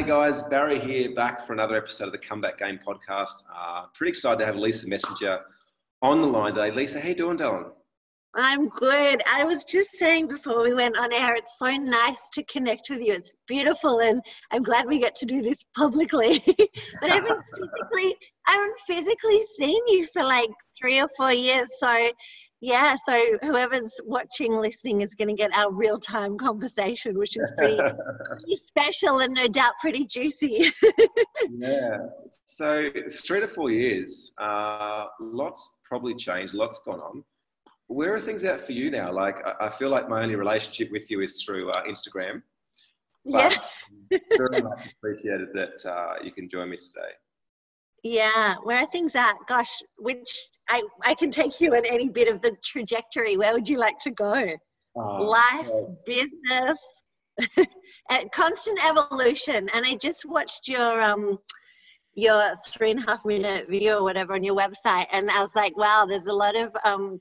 Hey guys, Barry here, back for another episode of the Comeback Game podcast. Uh, pretty excited to have Lisa Messenger on the line today. Lisa, how you doing, darling? I'm good. I was just saying before we went on air, it's so nice to connect with you. It's beautiful, and I'm glad we get to do this publicly. but I haven't physically, I haven't physically seen you for like three or four years. So yeah, so whoever's watching, listening is going to get our real time conversation, which is pretty, pretty, special and no doubt pretty juicy. yeah. So, three to four years, uh, lots probably changed, lots gone on. Where are things at for you now? Like, I feel like my only relationship with you is through uh, Instagram. yeah. very much appreciated that uh, you can join me today. Yeah, where are things at? Gosh, which I, I can take you in any bit of the trajectory. Where would you like to go? Uh, Life, business, constant evolution. And I just watched your um your three and a half minute video or whatever on your website, and I was like, wow, there's a lot of um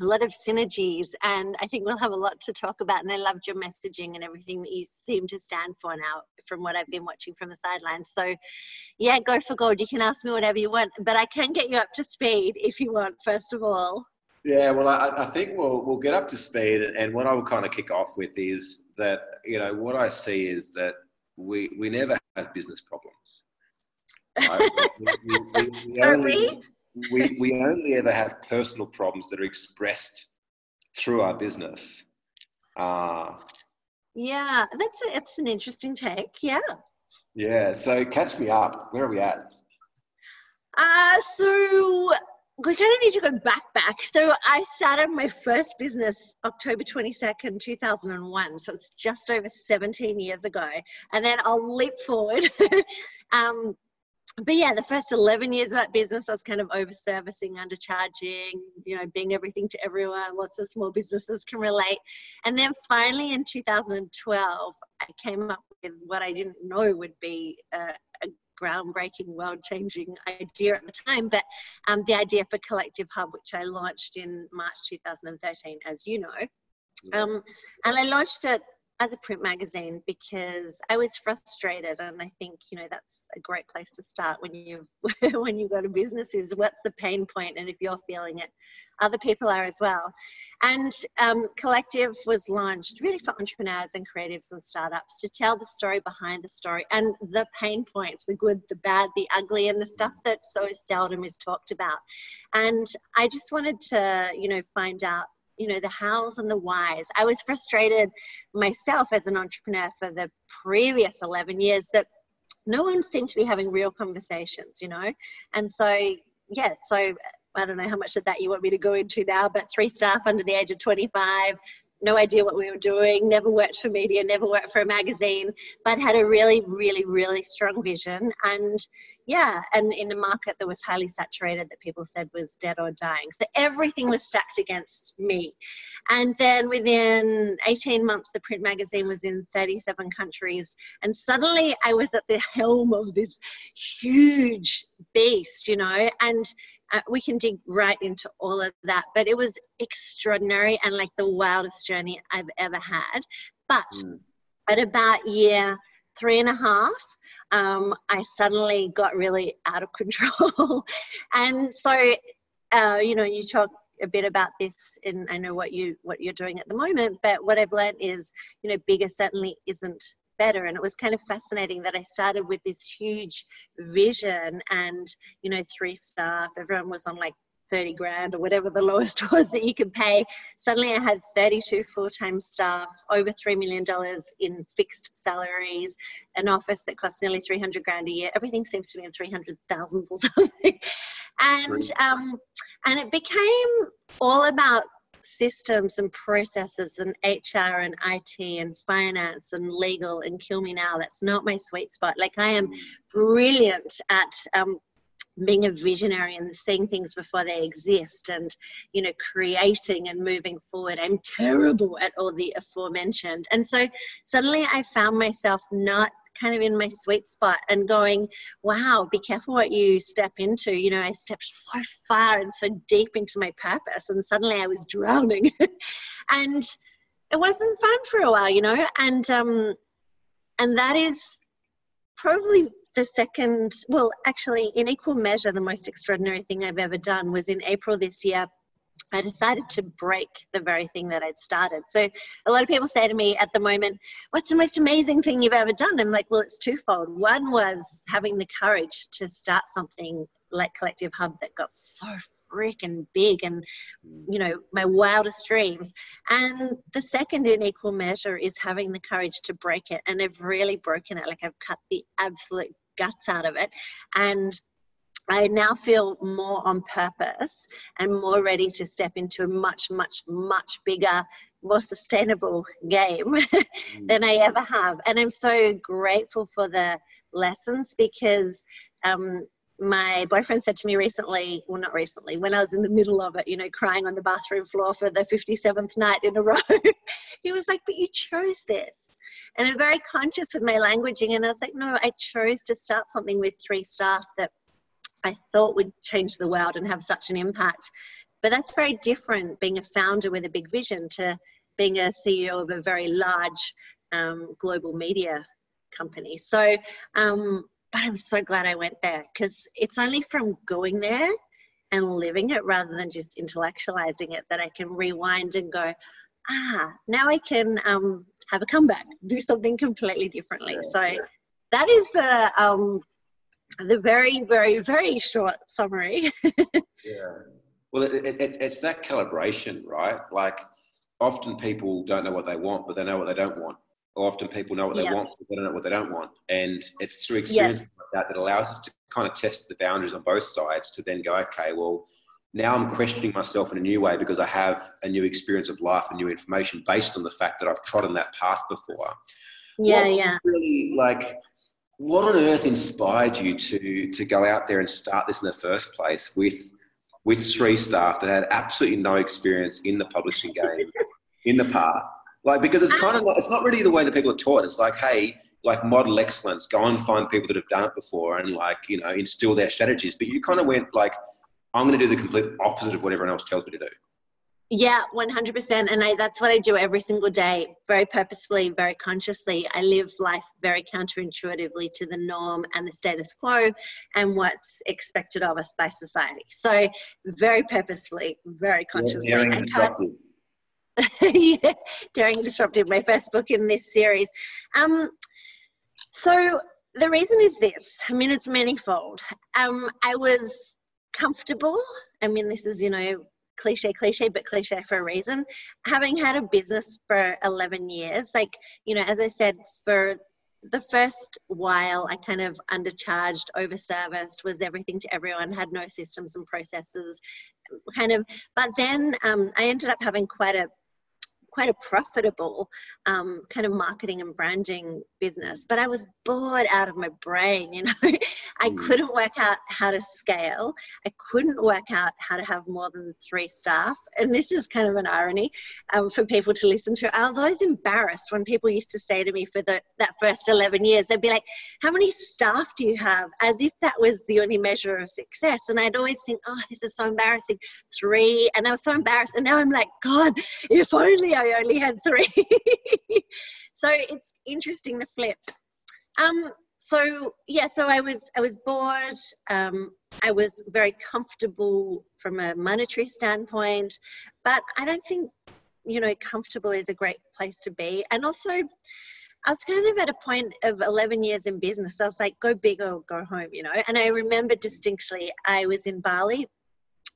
a lot of synergies and i think we'll have a lot to talk about and i loved your messaging and everything that you seem to stand for now from what i've been watching from the sidelines. So yeah go for gold. You can ask me whatever you want but i can get you up to speed if you want first of all. Yeah well i, I think we'll, we'll get up to speed and what i will kind of kick off with is that you know what i see is that we we never have business problems. Right? we, we, we, only, we, we only ever have personal problems that are expressed through our business. Uh, yeah, that's a, that's an interesting take. Yeah. Yeah. So catch me up. Where are we at? Uh, so we kind of need to go back back. So I started my first business October 22nd, 2001. So it's just over 17 years ago. And then I'll leap forward. um, but yeah, the first 11 years of that business, I was kind of over servicing, undercharging, you know, being everything to everyone. Lots of small businesses can relate. And then finally in 2012, I came up with what I didn't know would be a, a groundbreaking, world changing idea at the time, but um, the idea for Collective Hub, which I launched in March 2013, as you know. Um, and I launched it as a print magazine because I was frustrated, and I think you know that's a great place to start when you when you go to business is what's the pain point, and if you're feeling it, other people are as well. And um, Collective was launched really for entrepreneurs and creatives and startups to tell the story behind the story and the pain points, the good, the bad, the ugly, and the stuff that so seldom is talked about. And I just wanted to you know find out you know the hows and the whys i was frustrated myself as an entrepreneur for the previous 11 years that no one seemed to be having real conversations you know and so yeah so I don't know how much of that you want me to go into now, but three staff under the age of 25, no idea what we were doing, never worked for media, never worked for a magazine, but had a really, really, really strong vision. And yeah, and in a market that was highly saturated that people said was dead or dying. So everything was stacked against me. And then within 18 months, the print magazine was in 37 countries. And suddenly I was at the helm of this huge beast, you know, and uh, we can dig right into all of that. But it was extraordinary and like the wildest journey I've ever had. But mm. at about year three and a half, um, I suddenly got really out of control. and so, uh, you know, you talk a bit about this and I know what you what you're doing at the moment, but what I've learned is, you know, bigger certainly isn't better and it was kind of fascinating that i started with this huge vision and you know three staff everyone was on like 30 grand or whatever the lowest was that you could pay. Suddenly I had 32 full-time staff, over $3 million in fixed salaries, an office that costs nearly 300 grand a year. Everything seems to be in 300 thousands or something. and, um, and it became all about systems and processes and HR and IT and finance and legal and kill me now. That's not my sweet spot. Like I am brilliant at um, being a visionary and seeing things before they exist and you know creating and moving forward i'm terrible at all the aforementioned and so suddenly i found myself not kind of in my sweet spot and going, wow, be careful what you step into. You know, I stepped so far and so deep into my purpose, and suddenly I was drowning. and it wasn't fun for a while, you know, and um, and that is probably the second, well, actually, in equal measure, the most extraordinary thing I've ever done was in April this year. I decided to break the very thing that I'd started. So a lot of people say to me at the moment, What's the most amazing thing you've ever done? I'm like, Well, it's twofold. One was having the courage to start something like Collective Hub that got so freaking big and, you know, my wildest dreams. And the second, in equal measure, is having the courage to break it. And I've really broken it. Like I've cut the absolute guts out of it. And I now feel more on purpose and more ready to step into a much, much, much bigger, more sustainable game mm. than I ever have. And I'm so grateful for the lessons because um, my boyfriend said to me recently, well, not recently, when I was in the middle of it, you know, crying on the bathroom floor for the 57th night in a row, he was like, But you chose this. And I'm very conscious with my languaging. And I was like, No, I chose to start something with three staff that I thought would change the world and have such an impact. But that's very different being a founder with a big vision to being a CEO of a very large um, global media company. So, um, but I'm so glad I went there because it's only from going there and living it rather than just intellectualizing it that I can rewind and go, ah, now I can um, have a comeback, do something completely differently. So that is the um, the very, very, very short summary. yeah. Well, it, it, it's that calibration, right? Like often people don't know what they want, but they know what they don't want. Or often people know what they yeah. want, but they don't know what they don't want. And it's through experience yes. like that that allows us to kind of test the boundaries on both sides to then go, okay, well, now I'm questioning myself in a new way because I have a new experience of life and new information based on the fact that I've trodden that path before. Yeah, what yeah. Really, like, what on earth inspired you to to go out there and start this in the first place with with three staff that had absolutely no experience in the publishing game in the past? Like, because it's kind of like, it's not really the way that people are taught. It's like, hey, like model excellence, go and find people that have done it before and like you know instill their strategies. But you kind of went like, I'm going to do the complete opposite of what everyone else tells me to do. Yeah, 100%. And I, that's what I do every single day, very purposefully, very consciously. I live life very counterintuitively to the norm and the status quo and what's expected of us by society. So, very purposefully, very consciously. Yeah, daring disruptive. yeah, daring disruptive, my first book in this series. Um, so, the reason is this I mean, it's manifold. Um, I was comfortable. I mean, this is, you know, cliche, cliche, but cliche for a reason. Having had a business for 11 years, like, you know, as I said, for the first while I kind of undercharged, overserviced, was everything to everyone, had no systems and processes, kind of. But then um, I ended up having quite a quite a profitable um, kind of marketing and branding business. But I was bored out of my brain, you know. I mm. couldn't work out how to scale. I couldn't work out how to have more than three staff. And this is kind of an irony um, for people to listen to. I was always embarrassed when people used to say to me for the, that first 11 years, they'd be like, How many staff do you have? As if that was the only measure of success. And I'd always think, Oh, this is so embarrassing. Three. And I was so embarrassed. And now I'm like, God, if only I I only had three. so it's interesting the flips. Um, so yeah, so I was I was bored. Um, I was very comfortable from a monetary standpoint, but I don't think you know comfortable is a great place to be. And also, I was kind of at a point of 11 years in business. I was like, go big or go home, you know. And I remember distinctly, I was in Bali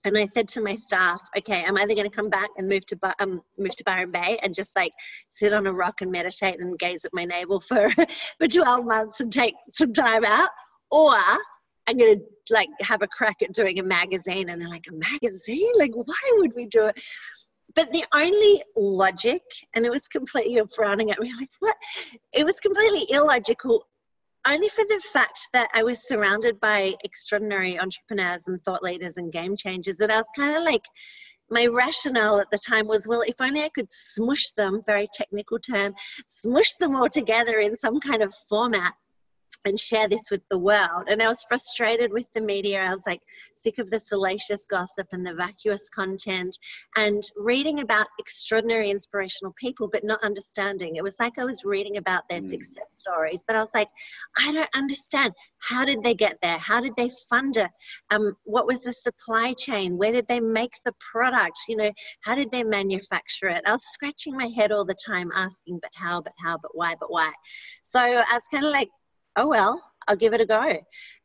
and I said to my staff, okay, I'm either going to come back and move to um, move to Byron Bay and just like sit on a rock and meditate and gaze at my navel for for 12 months and take some time out, or I'm going to like have a crack at doing a magazine. And they're like, a magazine? Like, why would we do it? But the only logic, and it was completely frowning at me, like, what? It was completely illogical only for the fact that I was surrounded by extraordinary entrepreneurs and thought leaders and game changers that I was kind of like, my rationale at the time was, well, if only I could smush them, very technical term, smush them all together in some kind of format and share this with the world. And I was frustrated with the media. I was like sick of the salacious gossip and the vacuous content and reading about extraordinary inspirational people, but not understanding. It was like I was reading about their mm. success stories, but I was like, I don't understand. How did they get there? How did they fund it? Um, what was the supply chain? Where did they make the product? You know, how did they manufacture it? I was scratching my head all the time asking, but how, but how, but why, but why? So I was kind of like, oh well, I'll give it a go.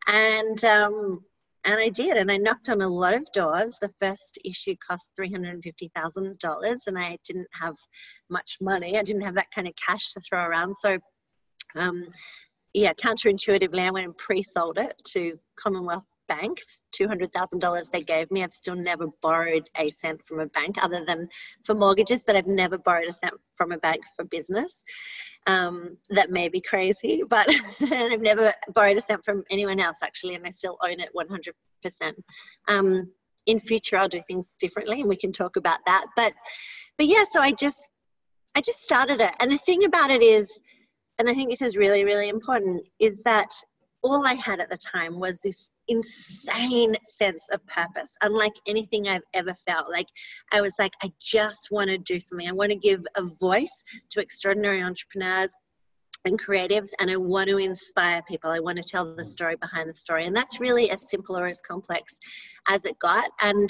And um, and I did, and I knocked on a lot of doors. The first issue cost three hundred and fifty thousand dollars, and I didn't have much money. I didn't have that kind of cash to throw around. So, um, yeah, counterintuitively, I went and pre-sold it to Commonwealth bank, $200,000 they gave me. I've still never borrowed a cent from a bank other than for mortgages, but I've never borrowed a cent from a bank for business. Um, that may be crazy, but I've never borrowed a cent from anyone else actually, and I still own it 100%. Um, in future, I'll do things differently, and we can talk about that. But, but yeah, so I just, I just started it, and the thing about it is, and I think this is really, really important, is that all I had at the time was this insane sense of purpose, unlike anything I've ever felt. Like I was like, I just want to do something. I want to give a voice to extraordinary entrepreneurs and creatives, and I want to inspire people. I want to tell the story behind the story. And that's really as simple or as complex as it got. And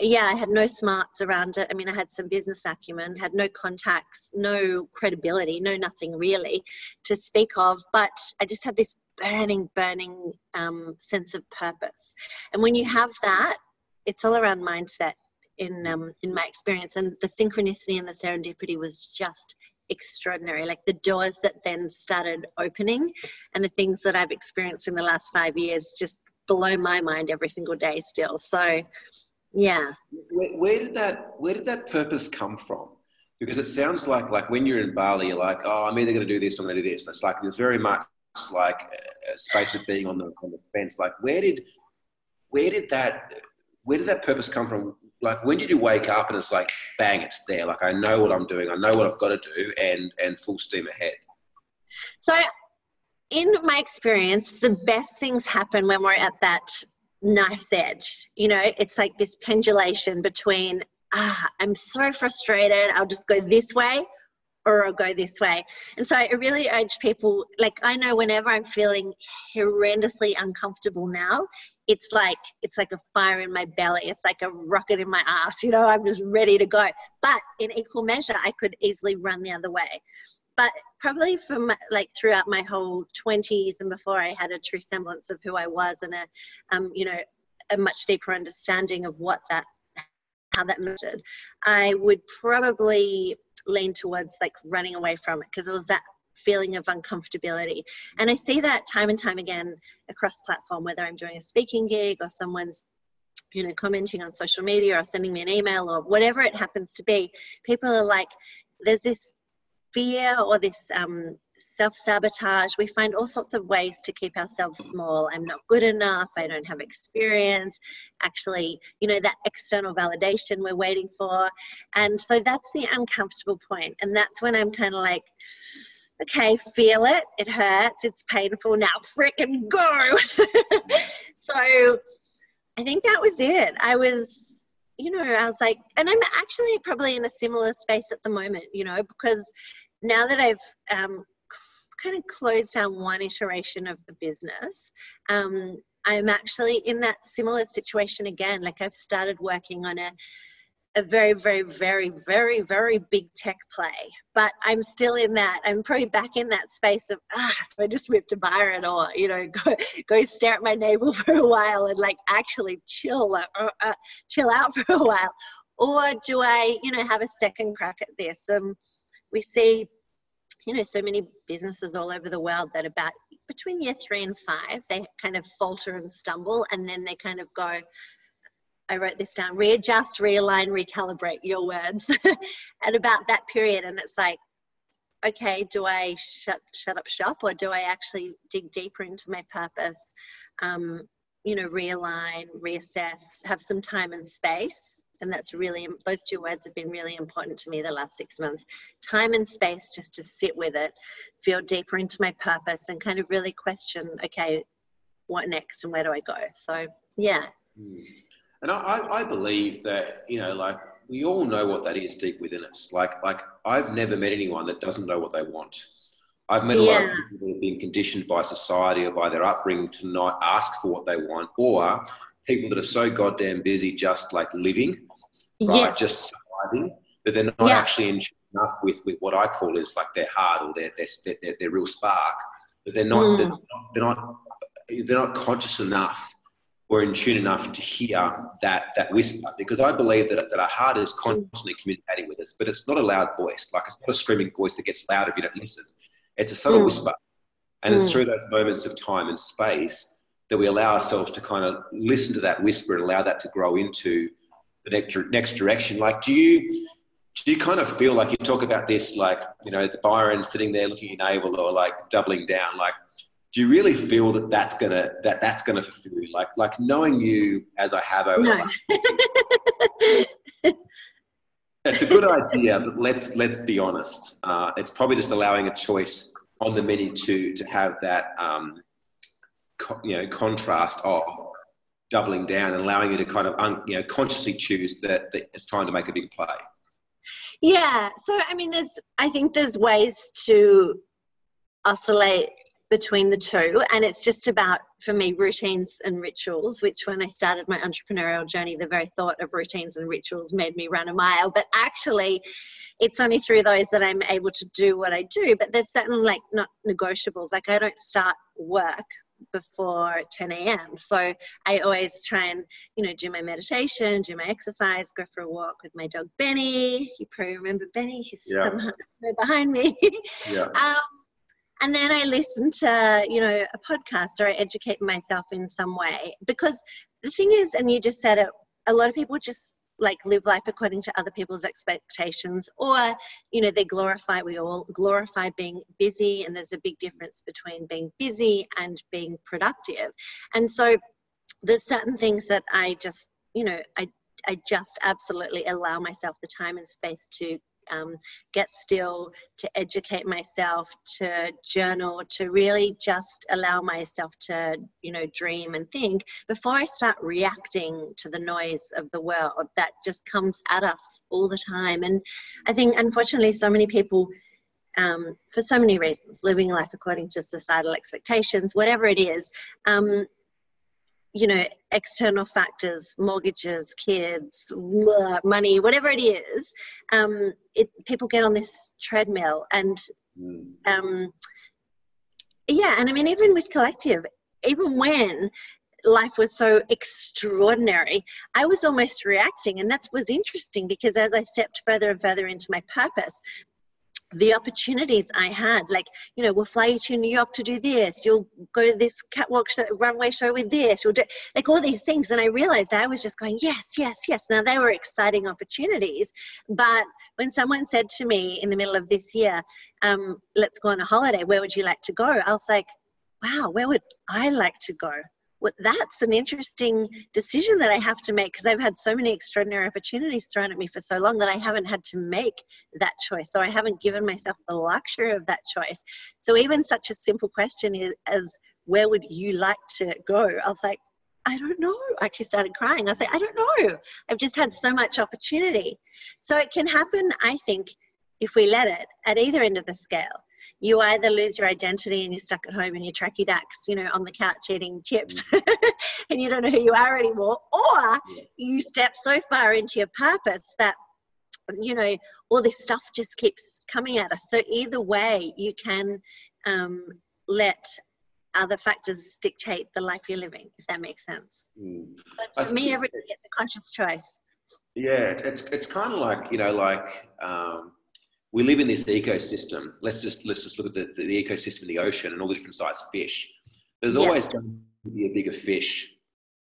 yeah, I had no smarts around it. I mean, I had some business acumen, had no contacts, no credibility, no nothing really to speak of, but I just had this burning, burning um, sense of purpose. And when you have that, it's all around mindset in um, in my experience, and the synchronicity and the serendipity was just extraordinary. Like the doors that then started opening, and the things that I've experienced in the last five years just blow my mind every single day still. So, yeah. Where, where did that Where did that purpose come from? Because it sounds like like when you're in Bali, you're like, oh, I'm either going to do this or I'm going to do this. it's like it's very much like space of being on the on the fence. Like where did where did that where did that purpose come from? Like when did you wake up and it's like bang, it's there. Like I know what I'm doing. I know what I've got to do, and and full steam ahead. So, in my experience, the best things happen when we're at that knife's edge. You know, it's like this pendulation between ah, I'm so frustrated. I'll just go this way or I'll go this way. And so I really urge people, like I know whenever I'm feeling horrendously uncomfortable now, it's like it's like a fire in my belly. It's like a rocket in my ass. You know, I'm just ready to go. But in equal measure, I could easily run the other way. But probably from like throughout my whole 20s and before I had a true semblance of who I was and a, um, you know, a much deeper understanding of what that how that mattered, I would probably lean towards like running away from it because it was that feeling of uncomfortability. And I see that time and time again across platform, whether I'm doing a speaking gig or someone's you know commenting on social media or sending me an email or whatever it happens to be people are like there's this fear or this um, self sabotage. We find all sorts of ways to keep ourselves small. I'm not good enough. I don't have experience. Actually, you know, that external validation we're waiting for. And so that's the uncomfortable point. And that's when I'm kind of like, okay, feel it. It hurts. It's painful. Now, freaking go. so I think that was it. I was you know, I was like, and I'm actually probably in a similar space at the moment, you know, because now that I've um, kind of closed down one iteration of the business, um, I'm actually in that similar situation again. Like I've started working on a a very, very, very, very, very big tech play. But I'm still in that. I'm probably back in that space of ah, do I just whip to Byron or you know go go stare at my navel for a while and like actually chill uh, uh, chill out for a while, or do I you know have a second crack at this? And we see you know so many businesses all over the world that about between year three and five they kind of falter and stumble and then they kind of go i wrote this down readjust realign recalibrate your words at about that period. And it's like okay do i shut shut up shop or do i actually dig deeper into my purpose? Um, you know realign reassess have some time and space and that's really those two words have been really important to me the last six months. Time and space just to sit with it feel deeper into my purpose and kind of really question okay what next and where do i go? So yeah. Hmm. and I, I believe that you know like we all know what that is deep within us. Like like i've never met anyone that doesn't know what they want. I've met a yeah. lot of people who have been conditioned by society or by their upbringing to not ask for what they want, or people that are so goddamn busy just like living, right? Yes. Just surviving, but they're not yeah. actually in tune enough with, with what I call is like their heart or their, their, their, their real spark, that they're not, mm. they're not, they're not, they're not conscious enough or in tune enough to hear that that whisper because I believe that, that our heart is constantly communicating with us, but it's not a loud voice. Like it's not a screaming voice that gets loud if you don't listen. It's a subtle mm. whisper. And mm. it's through those moments of time and space that we allow ourselves to kind of listen to that whisper and allow that to grow into the next, next direction. Like, do you, do you kind of feel like you talk about this, like, you know, the Byron sitting there looking navel or like doubling down, like, do you really feel that that's gonna that that's gonna fulfill you like like knowing you as i have over no. it's a good idea, but let's let's be honest. Uh, it's probably just allowing a choice on the menu to to have that um, co- you know contrast of doubling down and allowing you to kind of un, you know consciously choose that, that it's time to make a big play. Yeah. So I mean, there's I think there's ways to oscillate between the two and it's just about for me routines and rituals which when i started my entrepreneurial journey the very thought of routines and rituals made me run a mile but actually it's only through those that i'm able to do what i do but there's certain like not negotiables like i don't start work before 10 a.m. So I always try and, you know, do my meditation, do my exercise, go for a walk with my dog Benny. You probably remember Benny, he's yeah. somewhere behind me. yeah. Um, and then I listen to, you know, a podcast or I educate myself in some way. Because the thing is, and you just said it, a lot of people just like live life according to other people's expectations or you know they glorify we all glorify being busy and there's a big difference between being busy and being productive. And so there's certain things that i just you know i i just absolutely allow myself the time and space to um, get still, to educate myself, to journal, to really just allow myself to, you know, dream and think before I start reacting to the noise of the world that just comes at us all the time. And I think, unfortunately, so many people. Um, for so many reasons, living life according to societal expectations, whatever it is, um, you know external factors mortgages kids money whatever it is um, it, people get on this treadmill and hmm. um, yeah and i mean even with collective even when life was so extraordinary i was almost reacting and that was interesting because as i stepped further and further into my purpose the opportunities I had, like, you know, we'll fly you to New York to do this, you'll go to this catwalk show, runway show with this, you'll do like all these things. And I realized I was just going, yes, yes, yes. Now they were exciting opportunities. But when someone said to me in the middle of this year, um, let's go on a holiday, where would you like to go? I was like, wow, where would I like to go? Well, that's an interesting decision that I have to make because I've had so many extraordinary opportunities thrown at me for so long that I haven't had to make that choice. So I haven't given myself the luxury of that choice. So even such a simple question is, as where would you like to go? I was like, I don't know. I actually started crying. I was like, I don't know. I've just had so much opportunity. So it can happen, I think, if we let it at either end of the scale you either lose your identity and you're stuck at home and you're tracky ducks, you know, on the couch eating chips mm. and you don't know who you are anymore, or you step so far into your purpose that you know all this stuff just keeps coming at us so either way you can um, let other factors dictate the life you're living if that makes sense mm. but for me everybody gets a conscious choice yeah it's, it's kind of like you know like um, we live in this ecosystem. Let's just let's just look at the, the, ecosystem in the ocean and all the different sized fish. There's always going to be a bigger fish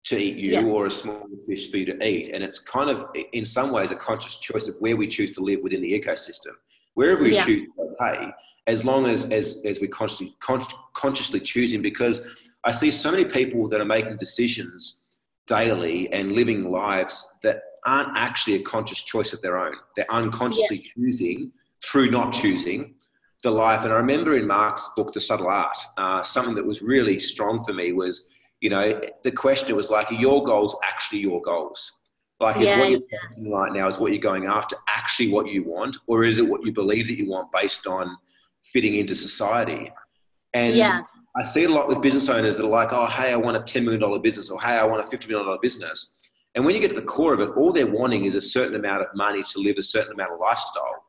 to eat you yeah. or a smaller fish for you to eat. And it's kind of in some ways a conscious choice of where we choose to live within the ecosystem. Wherever we yeah. choose to pay, as long as as, as we consciously con- consciously choosing, because I see so many people that are making decisions daily and living lives that aren't actually a conscious choice of their own. They're unconsciously yeah. choosing through not choosing the life. And I remember in Mark's book, The Subtle Art, uh, something that was really strong for me was, you know, the question was like, are your goals actually your goals? Like, is yeah, what you're chasing right now, is what you're going after actually what you want, or is it what you believe that you want based on fitting into society? And yeah. I see it a lot with business owners that are like, oh, hey, I want a $10 million business, or hey, I want a $50 million business. And when you get to the core of it, all they're wanting is a certain amount of money to live a certain amount of lifestyle,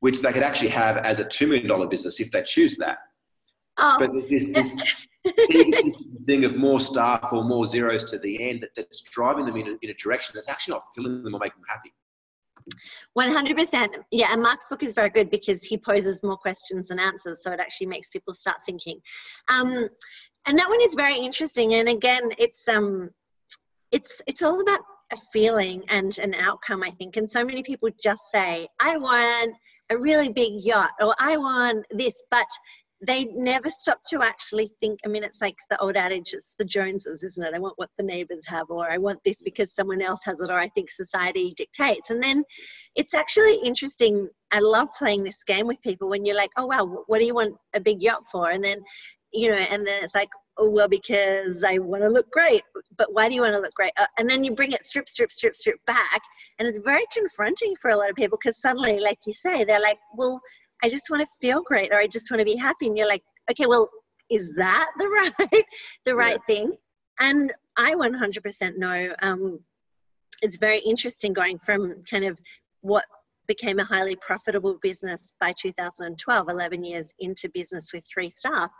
which they could actually have as a $2 million business if they choose that. Oh. But there's this, this thing of more staff or more zeros to the end that, that's driving them in a, in a direction that's actually not filling them or making them happy. 100%. Yeah, and Mark's book is very good because he poses more questions than answers. So it actually makes people start thinking. Um, and that one is very interesting. And again, it's, um, it's, it's all about a feeling and an outcome, I think. And so many people just say, I want a really big yacht or I want this. But they never stop to actually think. I mean, it's like the old adage, it's the Joneses, isn't it? I want what the neighbors have, or I want this because someone else has it, or I think society dictates. And then it's actually interesting. I love playing this game with people when you're like, oh, wow, what do you want a big yacht for? And then, you know, and then it's like, oh, well, because I want to look great. But why do you want to look great? Uh, and then you bring it strip, strip, strip, strip back. And it's very confronting for a lot of people because suddenly, like you say, they're like, well, I just want to feel great or I just want to be happy. And you're like, okay, well, is that the right, the right yeah. thing? And I 100% know um, it's very interesting going from kind of what became a highly profitable business by 2012, 11 years into business with three staff,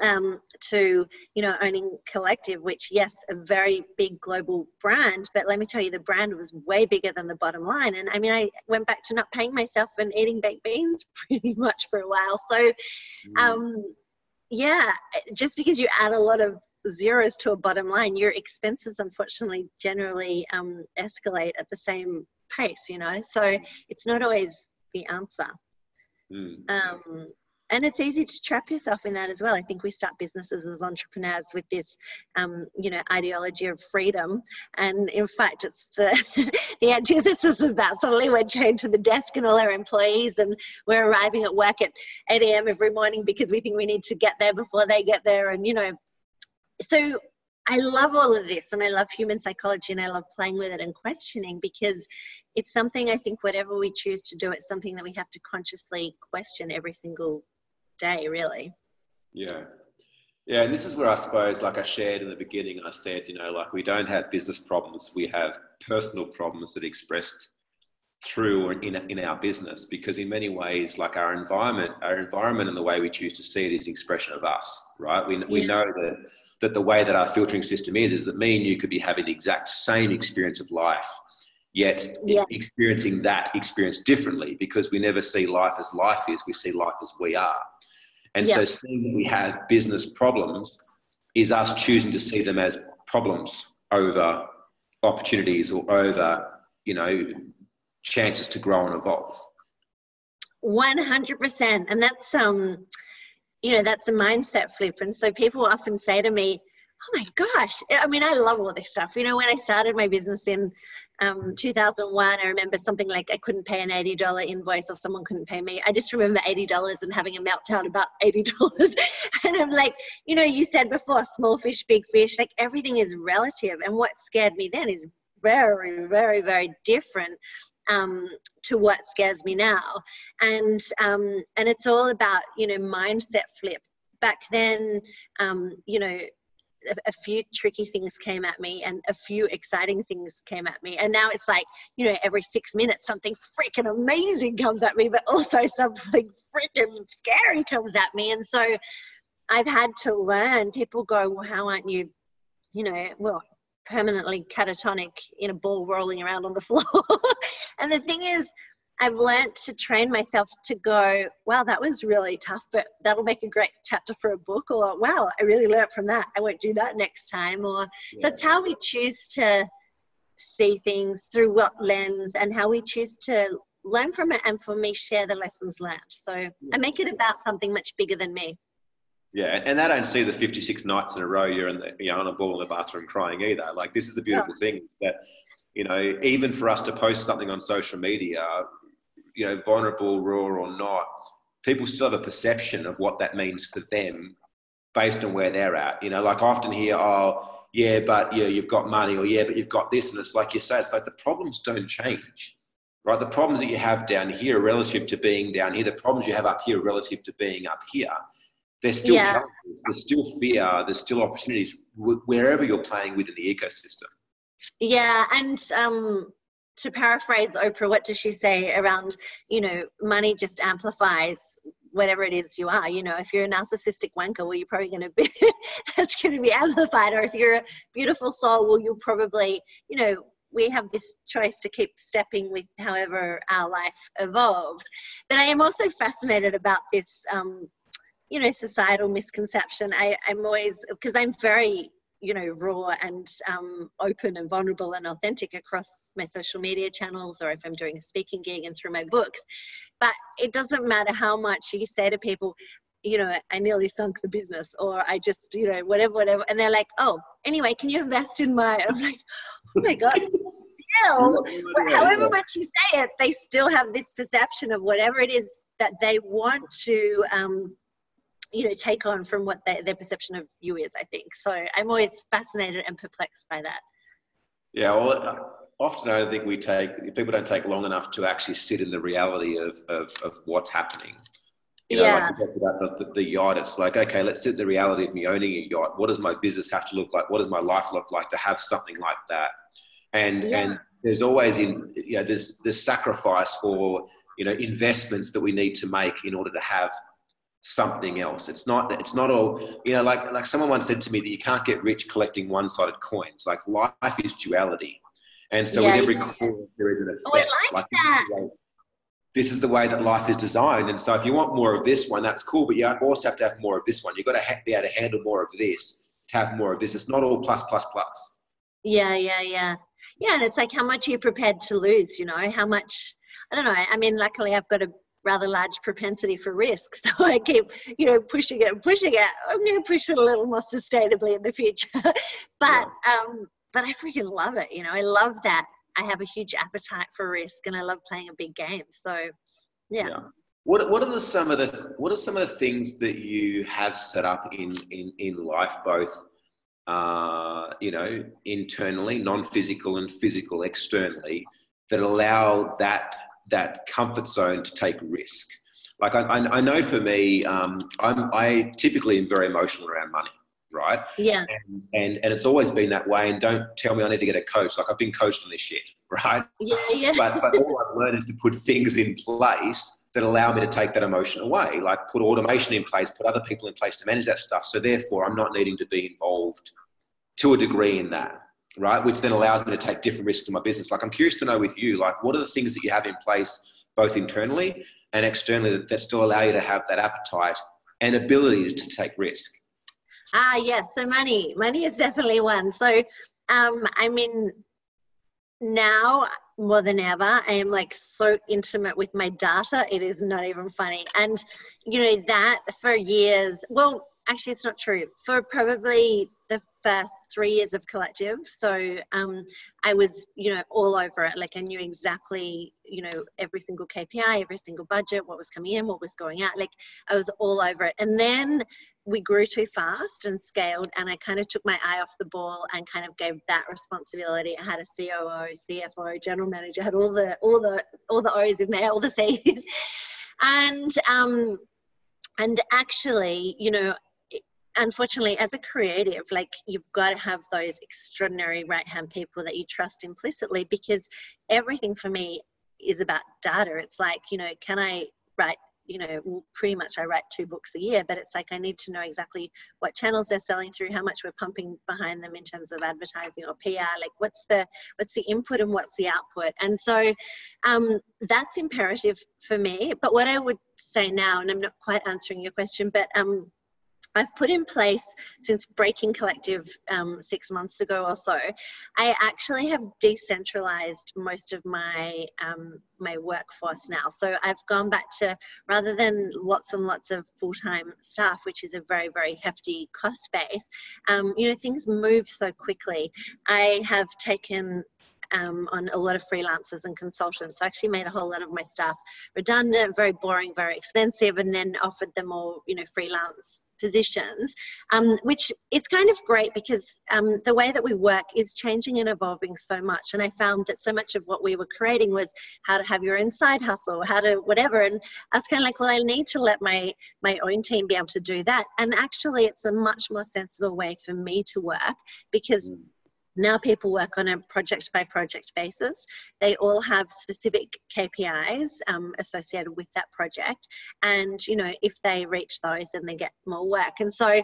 um, to you know owning collective which yes a very big global brand but let me tell you the brand was way bigger than the bottom line and i mean i went back to not paying myself and eating baked beans pretty much for a while so mm. um, yeah just because you add a lot of zeros to a bottom line your expenses unfortunately generally um, escalate at the same pace you know so it's not always the answer mm. um, and it's easy to trap yourself in that as well. I think we start businesses as entrepreneurs with this, um, you know, ideology of freedom, and in fact, it's the the antithesis of that. Suddenly, we're chained to the desk and all our employees, and we're arriving at work at 8 a.m. every morning because we think we need to get there before they get there, and you know, so. I love all of this and I love human psychology and I love playing with it and questioning because it's something I think whatever we choose to do, it's something that we have to consciously question every single day, really. Yeah. Yeah, and this is where I suppose, like I shared in the beginning, I said, you know, like we don't have business problems, we have personal problems that are expressed through or in, in our business because in many ways like our environment our environment and the way we choose to see it is an expression of us right we, we know that that the way that our filtering system is is that me and you could be having the exact same experience of life yet yeah. experiencing that experience differently because we never see life as life is we see life as we are and yeah. so seeing that we have business problems is us choosing to see them as problems over opportunities or over, you know, chances to grow and evolve. 100%. And that's, um, you know, that's a mindset flip. And so people often say to me, oh my gosh, I mean, I love all this stuff. You know, when I started my business in um, 2001, I remember something like I couldn't pay an $80 invoice or someone couldn't pay me. I just remember $80 and having a meltdown about $80. and I'm like, you know, you said before, small fish, big fish, like everything is relative. And what scared me then is very, very, very different um, to what scares me now. And, um, and it's all about, you know, mindset flip. Back then, um, you know, a, few tricky things came at me and a few exciting things came at me. And now it's like, you know, every six minutes something freaking amazing comes at me, but also something freaking scary comes at me. And so I've had to learn. People go, well, how aren't you, you know, well, permanently catatonic in a ball rolling around on the floor? and the thing is, I've learned to train myself to go, wow, that was really tough, but that'll make a great chapter for a book. Or, wow, I really learned from that. I won't do that next time. Or, yeah. so it's how we choose to see things through what lens and how we choose to learn from it and for me share the lessons learned. So yeah. I make it about something much bigger than me. Yeah, and they don't see the 56 nights in a row you're in the, you know, on a ball in the bathroom crying either. Like this is the beautiful yeah. thing that you know, even for us to post something on social media, you know, vulnerable, raw or not, people still have a perception of what that means for them based on where they're at. You know, like I often hear, oh, yeah, but yeah, you've got money, or yeah, but you've got this, and it's like you say, it's like the problems don't change, right? The problems that you have down here relative to being down here, the problems you have up here relative to being up here, there's still yeah. challenges, there's still fear, there's still opportunities wherever you're playing within the ecosystem. Yeah, and um, to paraphrase Oprah, what does she say around, you know, money just amplifies whatever it is you are. You know, if you're a narcissistic wanker, well, you're probably going to be, that's going to be amplified. Or if you're a beautiful soul, well, you'll probably, you know, we have this choice to keep stepping with however our life evolves. But I am also fascinated about this, um, you know, societal misconception. I, I'm always, because I'm very you know raw and um, open and vulnerable and authentic across my social media channels or if i'm doing a speaking gig and through my books. But it doesn't matter how much you say to people you know i nearly sunk the business or i just you know whatever whatever and they're like oh anyway can you invest in my i'm like oh my god still however much you say it they still have this perception of whatever it is that they want to um, you know take on from what they, their perception of you is i think so i'm always fascinated and perplexed by that yeah well uh, often i think we take people don't take long enough to actually sit in the reality of of, of what's happening you know, yeah. like about the, the, the, yacht, it's like, okay, let's sit in the reality of me owning a yacht. What does my business have to look like? What does my life look like to have something like that? And yeah. and there's always in you know there's there's sacrifice or you know investments that we need to make in order to have something else. It's not it's not all you know like like someone once said to me that you can't get rich collecting one-sided coins. Like life is duality. And so yeah, with every yeah. coin there is an effect. Oh, like, like this is the way that life is designed. And so if you want more of this one, that's cool, but you also have to have more of this one. You've got to be able to handle more of this to have more of this. It's not all plus plus plus. Yeah, yeah, yeah. Yeah, and it's like how much are you prepared to lose, you know? How much I don't know. I mean, luckily I've got a rather large propensity for risk. So I keep, you know, pushing it and pushing it. I'm going to push it a little more sustainably in the future. but, yeah. um, but I freaking love it. You know, I love that. I have a huge appetite for risk and I love playing a big game. So, yeah. yeah. What, what are the, some of the what are some of the things that you have set up in in, in life both uh, you know internally non-physical and physical externally that allow that that comfort zone to take risk. Like I, I know for me, um, I'm, I typically am very emotional around money, right? Yeah. And, and, and it's always been that way. And don't tell me I need to get a coach. Like I've been coached on this shit, right? Yeah, yeah. But, but all I've learned is to put things in place that allow me to take that emotion away, like put automation in place, put other people in place to manage that stuff. So therefore, I'm not needing to be involved to a degree in that right? Which then allows me to take different risks in my business. Like I'm curious to know with you, like what are the things that you have in place both internally and externally that, that still allow you to have that appetite and ability to take risk? Ah, yes. So money, money is definitely one. So, um, I mean, now more than ever, I am like so intimate with my data. It is not even funny. And, you know, that for years, well, actually, it's not true. For probably first three years of collective. So um, i was you know all over it. Like i knew exactly you know every single kpi every single budget what was coming in what was going out. Like i was all over it. And then we grew too fast and scaled and i kind of took my eye off the ball and kind of gave that responsibility. I had a coo cfo general manager had all the all the all the o's in there all the c's. And um and actually you know unfortunately, as a creative, like you've got to have those extraordinary right hand people that you trust implicitly because everything for me is about data. It's like, you know, can I write you know pretty much i write two books a year but it's like i need to know exactly what channels they're selling through how much we're pumping behind them in terms of advertising or pr like what's the what's the input and what's the output and so um, that's imperative for me but what i would say now and i'm not quite answering your question but um, I've put in place since Breaking Collective um, six months ago or so. I actually have decentralized most of my um, my workforce now. So I've gone back to rather than lots and lots of full time staff, which is a very very hefty cost base. Um, you know things move so quickly. I have taken um, on a lot of freelancers and consultants. So I actually made a whole lot of my staff redundant, very boring, very expensive, and then offered them all, you know, freelance positions, um, which is kind of great because um, the way that we work is changing and evolving so much. And I found that so much of what we were creating was how to have your own side hustle, how to whatever. And I was kind of like, well, I need to let my my own team be able to do that. And actually, it's a much more sensible way for me to work because. Mm now people work on a project by project basis. They all have specific KPIs um, associated with that project. And, you know, if they reach those, then they get more work. And so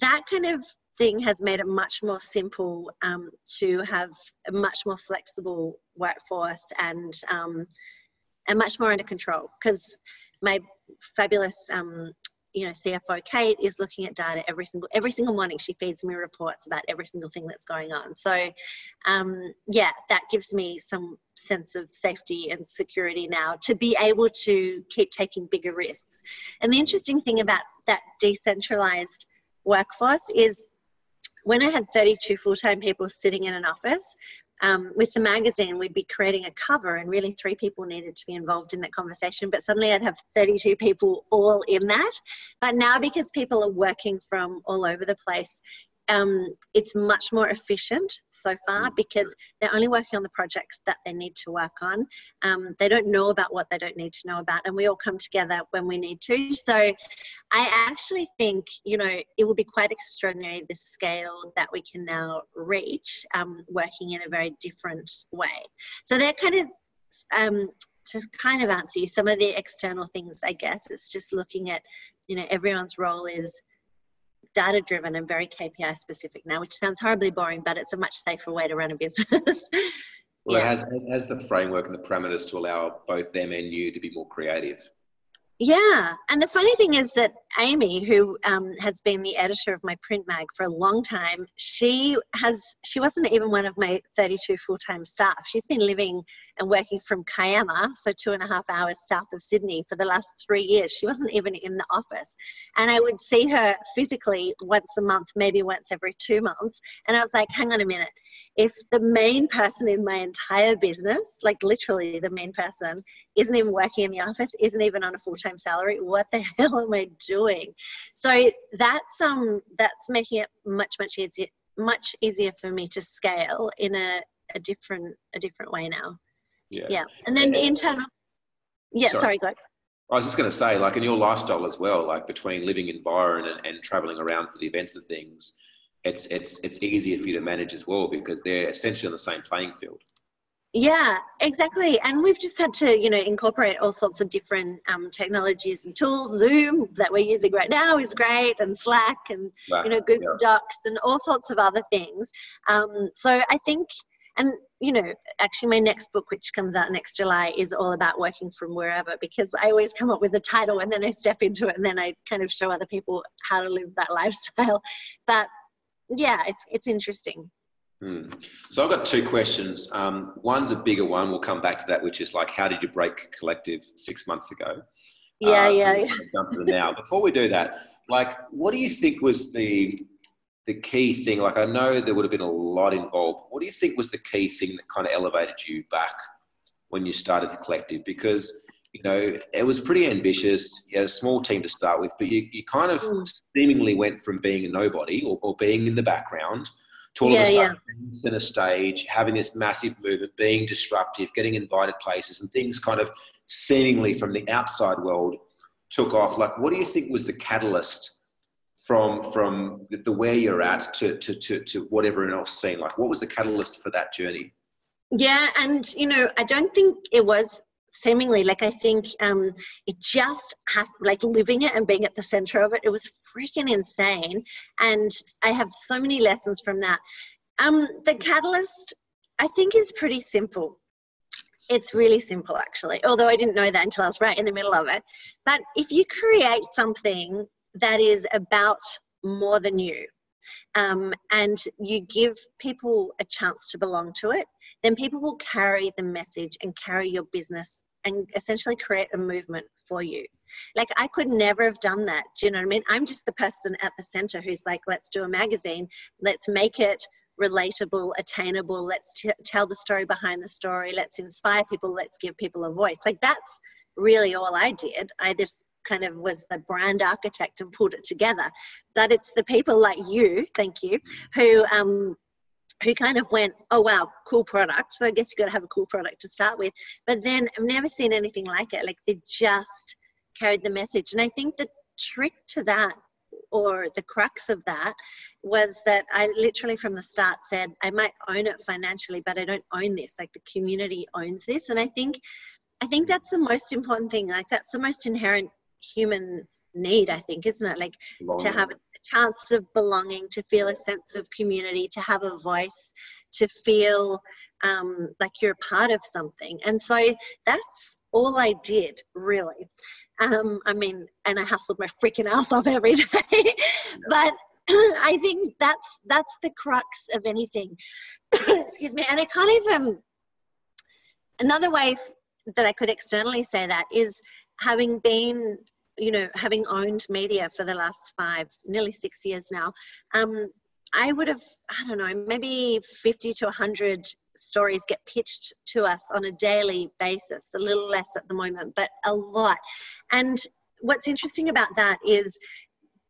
that kind of thing has made it much more simple um, to have a much more flexible workforce and um, and much more under control because my fabulous um, you know cfo kate is looking at data every single every single morning. She feeds me reports about every single thing that's going on. So um, yeah that gives me some sense of safety and security now to be able to keep taking bigger risks. And the interesting thing about that decentralized workforce is when I had 32 full time people sitting in an office, um, with the magazine, we'd be creating a cover, and really three people needed to be involved in that conversation. But suddenly, I'd have 32 people all in that. But now, because people are working from all over the place, um, it's much more efficient so far mm. because they're only working on the projects that they need to work on. Um, they don't know about what they don't need to know about, and we all come together when we need to. So, I actually think you know it will be quite extraordinary the scale that we can now reach, um, working in a very different way. So they're kind of um, to kind of answer you some of the external things. I guess it's just looking at you know everyone's role is data driven and very KPI specific now, which sounds horribly boring, but it's a much safer way to run a business. well, yeah. it has, has the framework and the parameters to allow both them and you to be more creative. Yeah, and the funny thing is that Amy, who um, has been the editor of my print mag for a long time, she has she wasn't even one of my 32 full time staff. She's been living and working from Kiama, so two and a half hours south of Sydney, for the last three years. She wasn't even in the office, and I would see her physically once a month, maybe once every two months, and I was like, hang on a minute if the main person in my entire business, like literally the main person, isn't even working in the office, isn't even on a full time salary, what the hell am I doing? So that's um that's making it much much easier much easier for me to scale in a, a different a different way now. Yeah. Yeah. And then internal. Yeah. Sorry, sorry go. I was just going to say, like in your lifestyle as well, like between living in Byron and, and traveling around for the events and things, it's it's it's easier for you to manage as well because they're essentially on the same playing field. Yeah, exactly. And we've just had to, you know, incorporate all sorts of different um, technologies and tools. Zoom that we're using right now is great, and Slack, and you know, Google yeah. Docs, and all sorts of other things. Um, so I think, and you know, actually, my next book, which comes out next July, is all about working from wherever because I always come up with a title and then I step into it and then I kind of show other people how to live that lifestyle. But yeah, it's it's interesting. Hmm. So I've got two questions. Um, one's a bigger one. We'll come back to that, which is like, how did you break collective six months ago? Yeah, uh, so yeah. yeah. Jump to now. Before we do that, like, what do you think was the the key thing? Like, I know there would have been a lot involved. What do you think was the key thing that kind of elevated you back when you started the collective? Because you know, it was pretty ambitious. You had a small team to start with, but you, you kind of mm. seemingly went from being a nobody or, or being in the background to all yeah, of a sudden yeah. center stage, having this massive movement, being disruptive, getting invited places, and things kind of seemingly from the outside world took off. Like, what do you think was the catalyst from from the, the where you're at to, to to to what everyone else seen? Like, what was the catalyst for that journey? Yeah, and you know, I don't think it was seemingly like i think um, it just like living it and being at the center of it it was freaking insane. And i have so many lessons from that. Um, the catalyst i think is pretty simple. It's really simple actually although i didn't know that until i was right in the middle of it. But if you create something that is about more than you um, and you give people a chance to belong to it, then people will carry the message and carry your business and essentially create a movement for you. Like I could never have done that. Do you know what I mean? I'm just the person at the center who's like, let's do a magazine, let's make it relatable, attainable. Let's t- tell the story behind the story. Let's inspire people. Let's give people a voice. Like that's really all I did. I just kind of was the brand architect and pulled it together. But it's the people like you, thank you, who um, who kind of went, oh wow, cool product. So I guess you got to have a cool product to start with. But then I've never seen anything like it. Like they just carried the message. And I think the trick to that or the crux of that was that I literally from the start said, I might own it financially, but I don't own this. Like the community owns this. And I think I think that's the most important thing. Like that's the most inherent human need, I think, isn't it? Like to have a chance of belonging, to feel a sense of community, to have a voice, to feel um, like you're a part of something. And so that's all I did, really. Um, I mean, and I hustled my freaking ass off every day. but I think that's that's the crux of anything. Excuse me. And I can't even. Another way that I could externally say that is having been, you know, having owned media for the last five, nearly six years now. Um, I would have, I don't know, maybe 50 to 100 stories get pitched to us on a daily basis, a little less at the moment, but a lot. And what's interesting about that is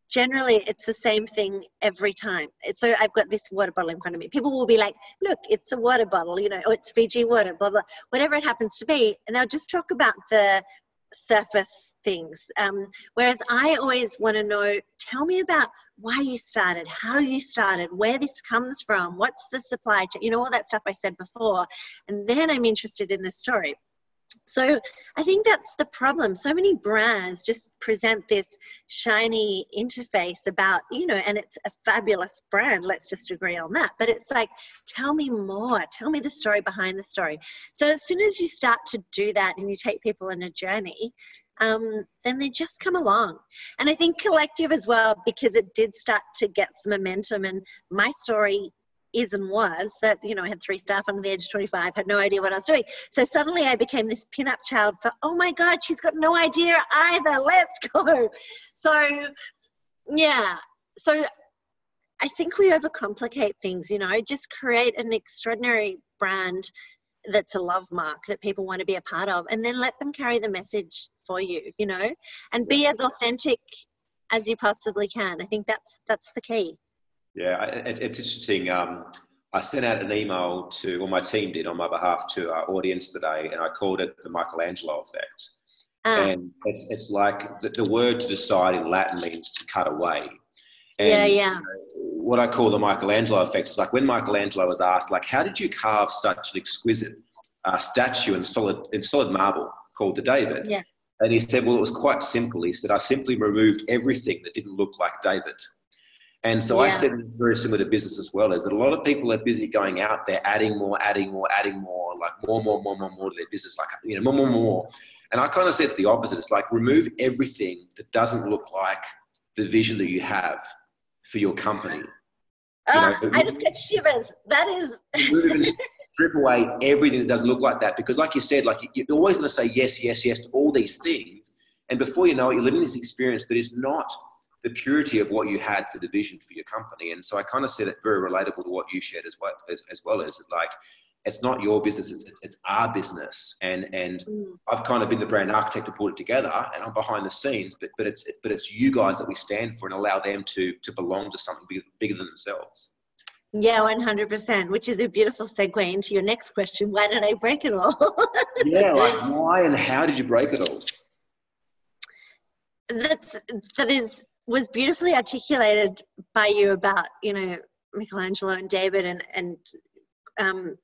generally it's the same thing every time. So I've got this water bottle in front of me. People will be like, look, it's a water bottle, you know, or it's Fiji water, blah, blah, whatever it happens to be. And they'll just talk about the surface things. Um, whereas I always want to know tell me about why you started, how you started, where this comes from, what's the supply chain, you know, all that stuff I said before. And then I'm interested in the story. So I think that's the problem. So many brands just present this shiny interface about, you know, and it's a fabulous brand. Let's just agree on that. But it's like, tell me more. Tell me the story behind the story. So as soon as you start to do that and you take people on a journey, um, then they just come along. And I think collective as well, because it did start to get some momentum. And my story is and was that you know I had three staff under the age of 25, had no idea what I was doing. So suddenly I became this pin-up child for oh my god, she's got no idea either. Let's go. So yeah, so I think we overcomplicate things. You know, just create an extraordinary brand that's a love mark that people want to be a part of, and then let them carry the message for you. You know, and be as authentic as you possibly can. I think that's that's the key. Yeah, it's, it's interesting. Um, I sent out an email to, well, my team did on my behalf to our audience today, and I called it the Michelangelo effect. Ah. And it's, it's like the, the, word to decide in Latin means to cut away. And, yeah, yeah. What I call the Michelangelo effect is like when Michelangelo was asked, like, how did you carve such an exquisite uh, statue in solid, in solid marble called the David? Yeah. And he said, well, it was quite simple. He said, I simply removed everything that didn't look like David. And so yeah. I said it's very similar to business as well, is that a lot of people are busy going out there, adding more, adding more, adding more, like more, more, more, more, more to their business, like, you know, more, more, more, more. And I kind of said the opposite. It's like remove everything that doesn't look like the vision that you have for your company. Uh, you know, I just get shivers. That is. strip away everything that doesn't look like that. Because like you said, like you're always going to say yes, yes, yes to all these things. And before you know it, you're living this experience that is not – the purity of what you had for the vision for your company. And so I kind of said it very relatable to what you shared as well as, as well as like it's not your business, it's, it's, it's our business. And and mm. I've kind of been the brand architect to put it together and I'm behind the scenes, but but it's but it's you guys that we stand for and allow them to to belong to something bigger, bigger than themselves. Yeah, 100%, which is a beautiful segue into your next question. Why did I break it all? yeah, like why and how did you break it all? That's, that is was beautifully articulated by you about you know Michelangelo and David and and um,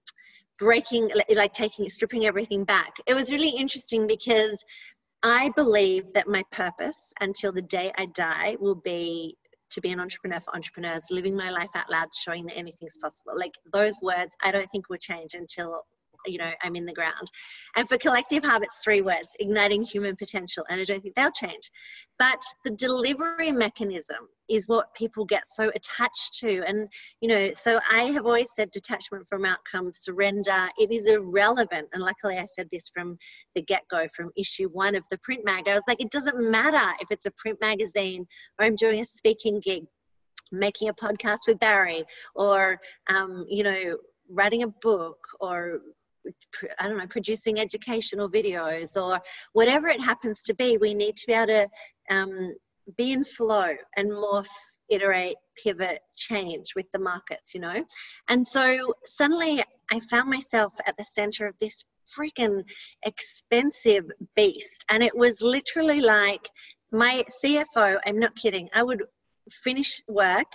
breaking like taking stripping everything back. It was really interesting because I believe that my purpose until the day I die will be to be an entrepreneur for entrepreneurs, living my life out loud, showing that anything's possible. Like those words, I don't think will change until you know i'm in the ground. And for collective hub it's three words igniting human potential. And i don't think they'll change. But the delivery mechanism is what people get so attached to. And you know so i have always said detachment from outcome surrender. It is irrelevant. And luckily i said this from the get-go from issue one of the print mag. I was like it doesn't matter if it's a print magazine or i'm doing a speaking gig making a podcast with Barry or, um, you know, writing a book or I don't know, producing educational videos or whatever it happens to be, we need to be able to um, be in flow and morph, iterate, pivot, change with the markets, you know? And so suddenly I found myself at the center of this freaking expensive beast. And it was literally like my CFO, I'm not kidding, I would finish work,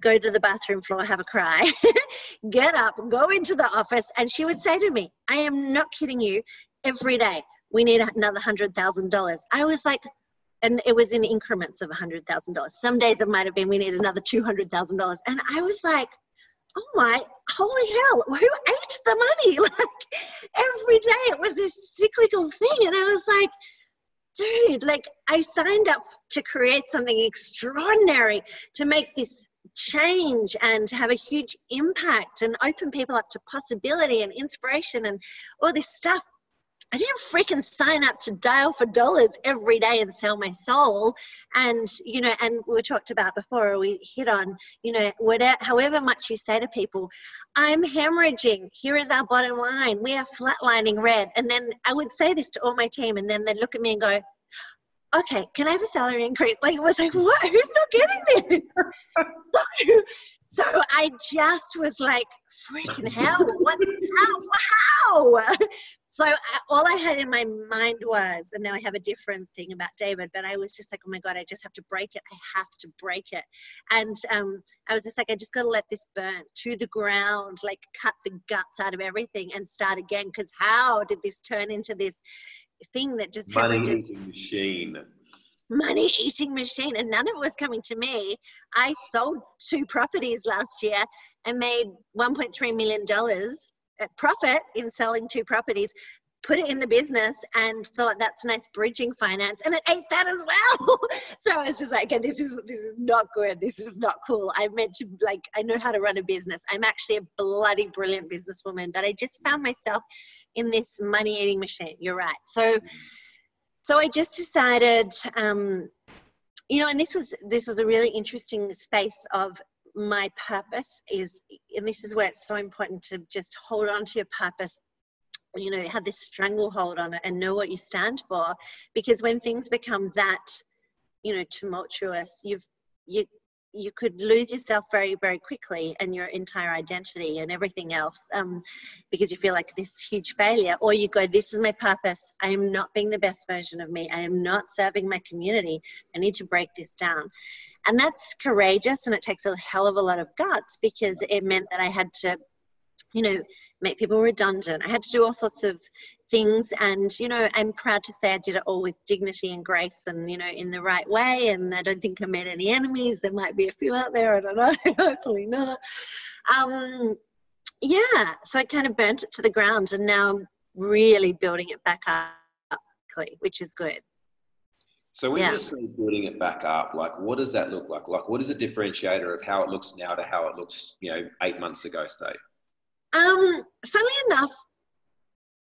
go to the bathroom floor, have a cry, get up, go into the office, and she would say to me, I am not kidding you, every day, we need another $100,000. I was like, and it was in increments of $100,000. Some days it might have been, we need another $200,000. And I was like, oh my, holy hell, who ate the money? Like every day it was this cyclical thing. And I was like, dude, like I signed up to create something extraordinary to make this change and have a huge impact and open people up to possibility and inspiration and all this stuff. I didn't freaking sign up to dial for dollars every day and sell my soul. And, you know, and we talked about before, we hit on, you know, whatever, however much you say to people, I'm hemorrhaging. Here is our bottom line. We are flatlining red. And then I would say this to all my team, and then they'd look at me and go, okay, can I have a salary increase? Like, it was like, what? Who's not getting this? so, so I just was like, freaking hell, what, how, how? So I, all I had in my mind was, and now I have a different thing about David, but I was just like, oh my God, I just have to break it. I have to break it. And um, I was just like, I just got to let this burn to the ground, like cut the guts out of everything and start again. Because how did this turn into this thing that just money eating machine? money eating machine. And none of it was coming to me. I sold two properties last year and made 1.3 million dollars uh, profit in selling two properties. Put it in the business and thought that's nice bridging finance and it ate that as well. So i was just like okay this is this is not good. This is not cool. I'm meant to like i know how to run a business. I'm actually a bloody brilliant businesswoman but i just found myself in this money eating machine. You're right. So so I just decided, um, you know, and this was this was a really interesting space of my purpose is, and this is where it's so important to just hold on to your purpose you know have this stranglehold on it and know what you stand for. Because when things become that you know tumultuous you've you you could lose yourself very very quickly and your entire identity and everything else um, because you feel like this huge failure or you go this is my purpose. I am not being the best version of me. I am not serving my community. I need to break this down. And that's courageous and it takes a hell of a lot of guts because it meant that i had to you know make people redundant. I had to do all sorts of things. And you know i'm proud to say i did it all with dignity and grace and you know in the right way. And i don't think i made any enemies. There might be a few out there. I don't know. Hopefully not. Um yeah. So i kind of burnt it to the ground and now i'm really building it back up which is good. So when yeah. you say building it back up, like what does that look like? Like what is a differentiator of how it looks now to how it looks, you know, eight months ago, say? Um, funnily enough,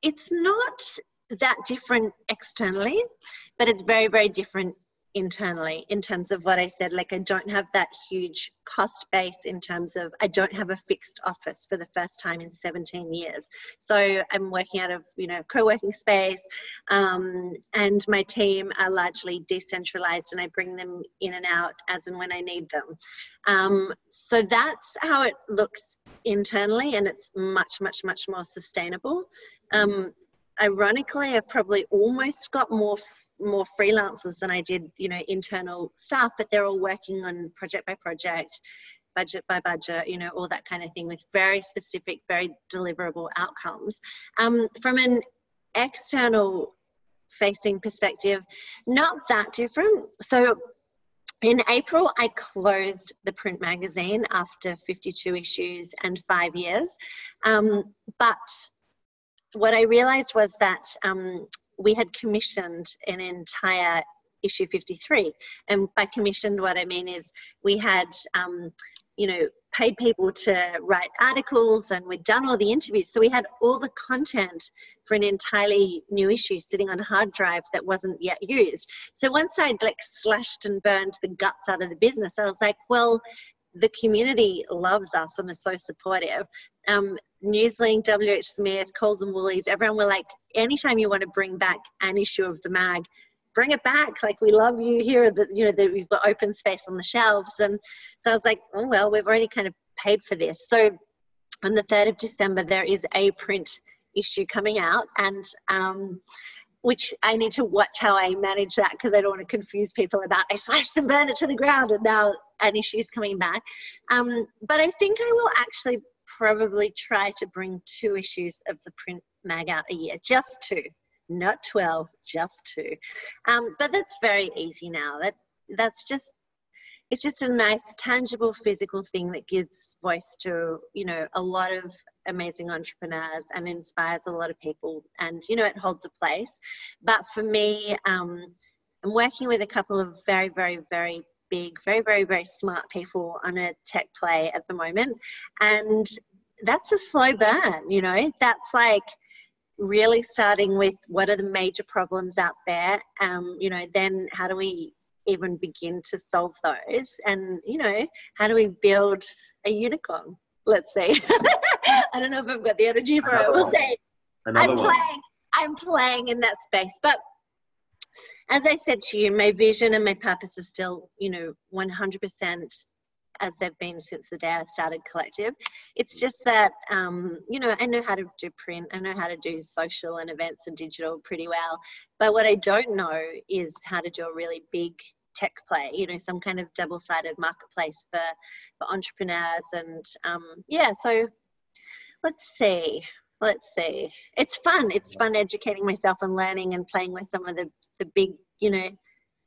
it's not that different externally, but it's very, very different internally in terms of what I said. Like, I don't have that huge cost base in terms of I don't have a fixed office for the first time in 17 years. So I'm working out of, you know, co working space, um, and my team are largely decentralized and I bring them in and out as and when I need them. Um, so that's how it looks internally, and it's much, much, much more sustainable. Um, ironically, I've probably almost got more more freelancers than I did, you know, internal staff, but they're all working on project by project, budget by budget, you know, all that kind of thing with very specific, very deliverable outcomes. Um, from an external facing perspective, not that different. So in April, I closed the print magazine after 52 issues and five years. Um, but what I realized was that um, we had commissioned an entire issue 53 and by commissioned what i mean is we had um, you know paid people to write articles and we'd done all the interviews. So we had all the content for an entirely new issue sitting on a hard drive that wasn't yet used. So once I'd like slashed and burned the guts out of the business, I was like, well, the community loves us and is so supportive. Um, Newslink, WH Smith, Coles and Woolies, everyone were like, anytime you want to bring back an issue of the mag, bring it back. Like we love you here. That you know that we've got open space on the shelves, and so I was like, oh well, we've already kind of paid for this. So on the third of December, there is a print issue coming out, and um, which I need to watch how I manage that because I don't want to confuse people about I slashed and burned it to the ground, and now an issue is coming back. Um, but I think I will actually probably try to bring two issues of the print mag out a year, just two not 12, just two. Um, but that's very easy now. That that's just it's just a nice tangible physical thing that gives voice to you know a lot of amazing entrepreneurs and inspires a lot of people and you know it holds a place but for me um, i'm working with a couple of very very very big very very very smart people on a tech play at the moment and that's a slow burn you know that's like really starting with what are the major problems out there um, you know then how do we even begin to solve those? And you know how do we build a unicorn? Let's say i don't know if i've got the energy for Another it we'll say i'm one. playing i'm playing in that space. But as i said to you my vision and my purpose is still you know 100% as they've been since the day I started Collective. It's just that, um, you know, I know how to do print, I know how to do social and events and digital pretty well. But what I don't know is how to do a really big tech play, you know, some kind of double sided marketplace for, for entrepreneurs. And um, yeah, so let's see. Let's see. It's fun. It's fun educating myself and learning and playing with some of the, the big, you know,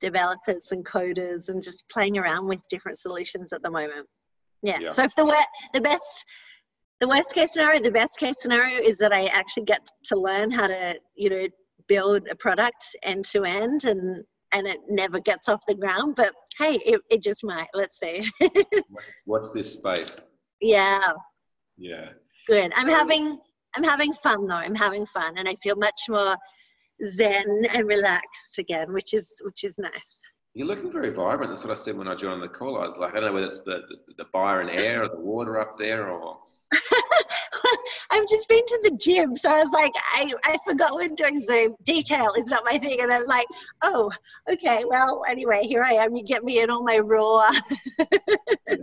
developers and coders and just playing around with different solutions at the moment. Yeah. yeah. So if the the best the worst case scenario, the best case scenario is that I actually get to learn how to, you know, build a product end to end and and it never gets off the ground. But hey, it, it just might. Let's see. what's, this space? Yeah. Yeah. Good. I'm having I'm having fun though. I'm having fun and I feel much more zen and relaxed again, which is which is nice. You're looking very vibrant. That's what I said when I joined the call. I was like, I don't know whether it's the, the, the Byron air or the water up there or. I've just been to the gym, so I was like, I, I forgot when doing Zoom. Detail is not my thing, and I'm like, oh, okay. Well, anyway, here I am. You get me in all my raw. yeah.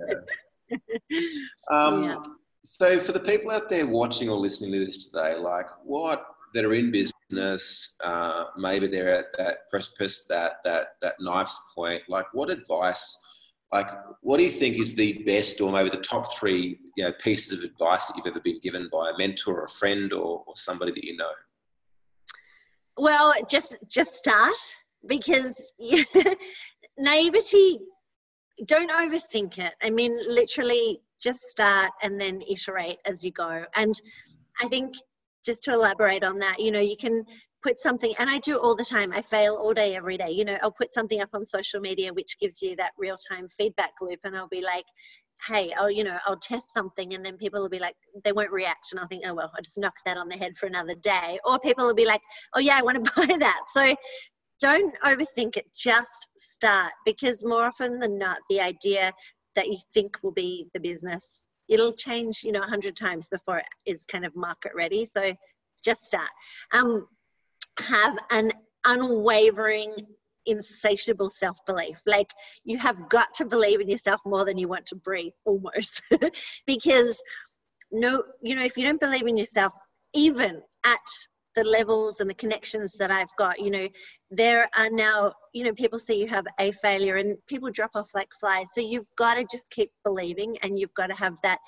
Um, yeah. So, for the people out there watching or listening to this today, like, what that are in business, uh, maybe they're at that precipice, that that that knife's point. Like, what advice? Like, what do you think is the best, or maybe the top three, you know, pieces of advice that you've ever been given by a mentor, or a friend, or, or somebody that you know? Well, just just start because naivety. Don't overthink it. I mean, literally, just start and then iterate as you go. And I think just to elaborate on that, you know, you can put something, and I do all the time, I fail all day, every day. You know, I'll put something up on social media which gives you that real time feedback loop, and I'll be like, hey, oh, you know, I'll test something, and then people will be like, they won't react, and I'll think, oh, well, I'll just knock that on the head for another day. Or people will be like, oh, yeah, I want to buy that. So don't overthink it, just start, because more often than not, the idea that you think will be the business it'll change you know 100 times before it is kind of market ready. So just start um, have an unwavering insatiable self-belief. Like you have got to believe in yourself more than you want to breathe almost. Because no you know if you don't believe in yourself even at the levels and the connections that I've got. You know, there are now, you know, people say you have a failure and people drop off like flies. So you've got to just keep believing and you've got to have that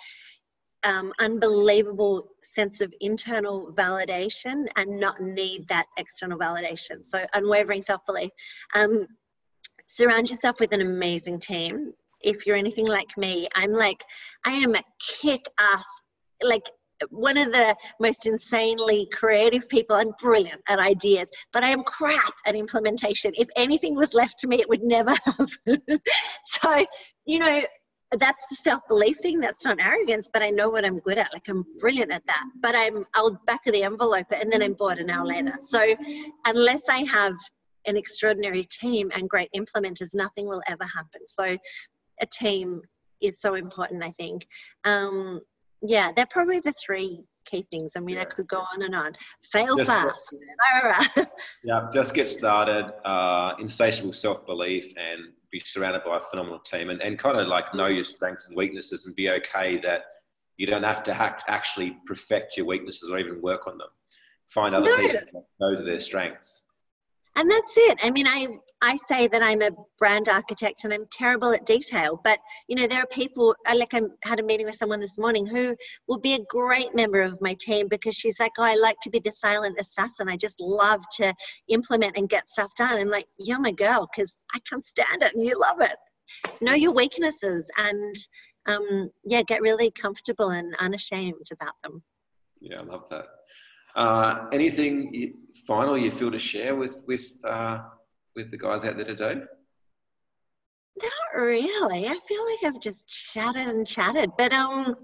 um, unbelievable sense of internal validation and not need that external validation. So unwavering self belief. Um, surround yourself with an amazing team. If you're anything like me, I'm like, I am a kick ass, like one of the most insanely creative people and brilliant at ideas, but I am crap at implementation. If anything was left to me, it would never happen. so, you know, that's the self-belief thing. That's not arrogance but i know what i'm good at. Like i'm brilliant at that. But i'm i'll back of the envelope and then i'm bored an hour later. So unless i have an extraordinary team and great implementers nothing will ever happen. So a team is so important i think. Um, yeah they're probably the three key things i mean yeah. i could go on and on fail just fast yeah just get started uh, insatiable self-belief and be surrounded by a phenomenal team and, and kind of like know your strengths and weaknesses and be okay that you don't have to ha- actually perfect your weaknesses or even work on them. Find other no. people those are their strengths. And that's it. I mean, I I say that I'm a brand architect and I'm terrible at detail, but you know, there are people. Like I had a meeting with someone this morning who will be a great member of my team because she's like, "Oh, I like to be the silent assassin. I just love to implement and get stuff done." And like, you're my girl because I can't stand it, and you love it. Know your weaknesses and um, yeah, get really comfortable and unashamed about them. Yeah, I love that. Uh, anything final you feel to share with with uh, with the guys out there today? Not really. I feel like I've just chatted and chatted, but um,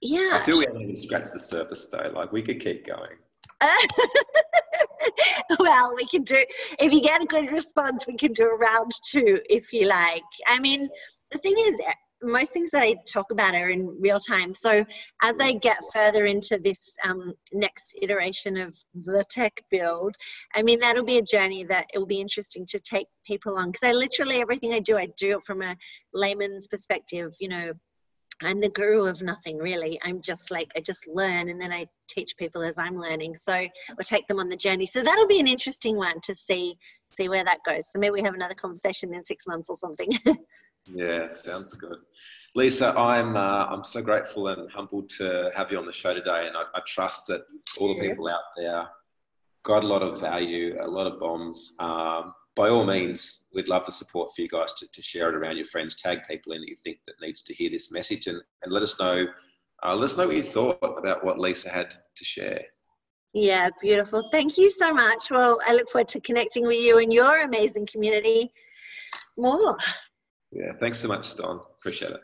yeah. I feel we haven't even scratched the surface though. Like we could keep going. well, we can do. If you get a good response, we can do a round two if you like. I mean, the thing is, most things that I talk about are in real time. So as I get further into this um, next iteration of the tech build, I mean that'll be a journey that it will be interesting to take people on because I literally everything I do, I do it from a layman's perspective. You know, I'm the guru of nothing really. I'm just like I just learn and then I teach people as I'm learning. So we'll take them on the journey. So that'll be an interesting one to see see where that goes. So maybe we have another conversation in six months or something. Yeah, sounds good. Lisa, I'm uh, I'm so grateful and humbled to have you on the show today, and I, I trust that all the people out there got a lot of value, a lot of bombs. Um, by all means, we'd love the support for you guys to, to share it around your friends, tag people in that you think that needs to hear this message, and, and let us know. Uh, let us know what you thought about what Lisa had to share. Yeah, beautiful. Thank you so much. Well, I look forward to connecting with you and your amazing community more. Yeah, thanks so much, Don. Appreciate it.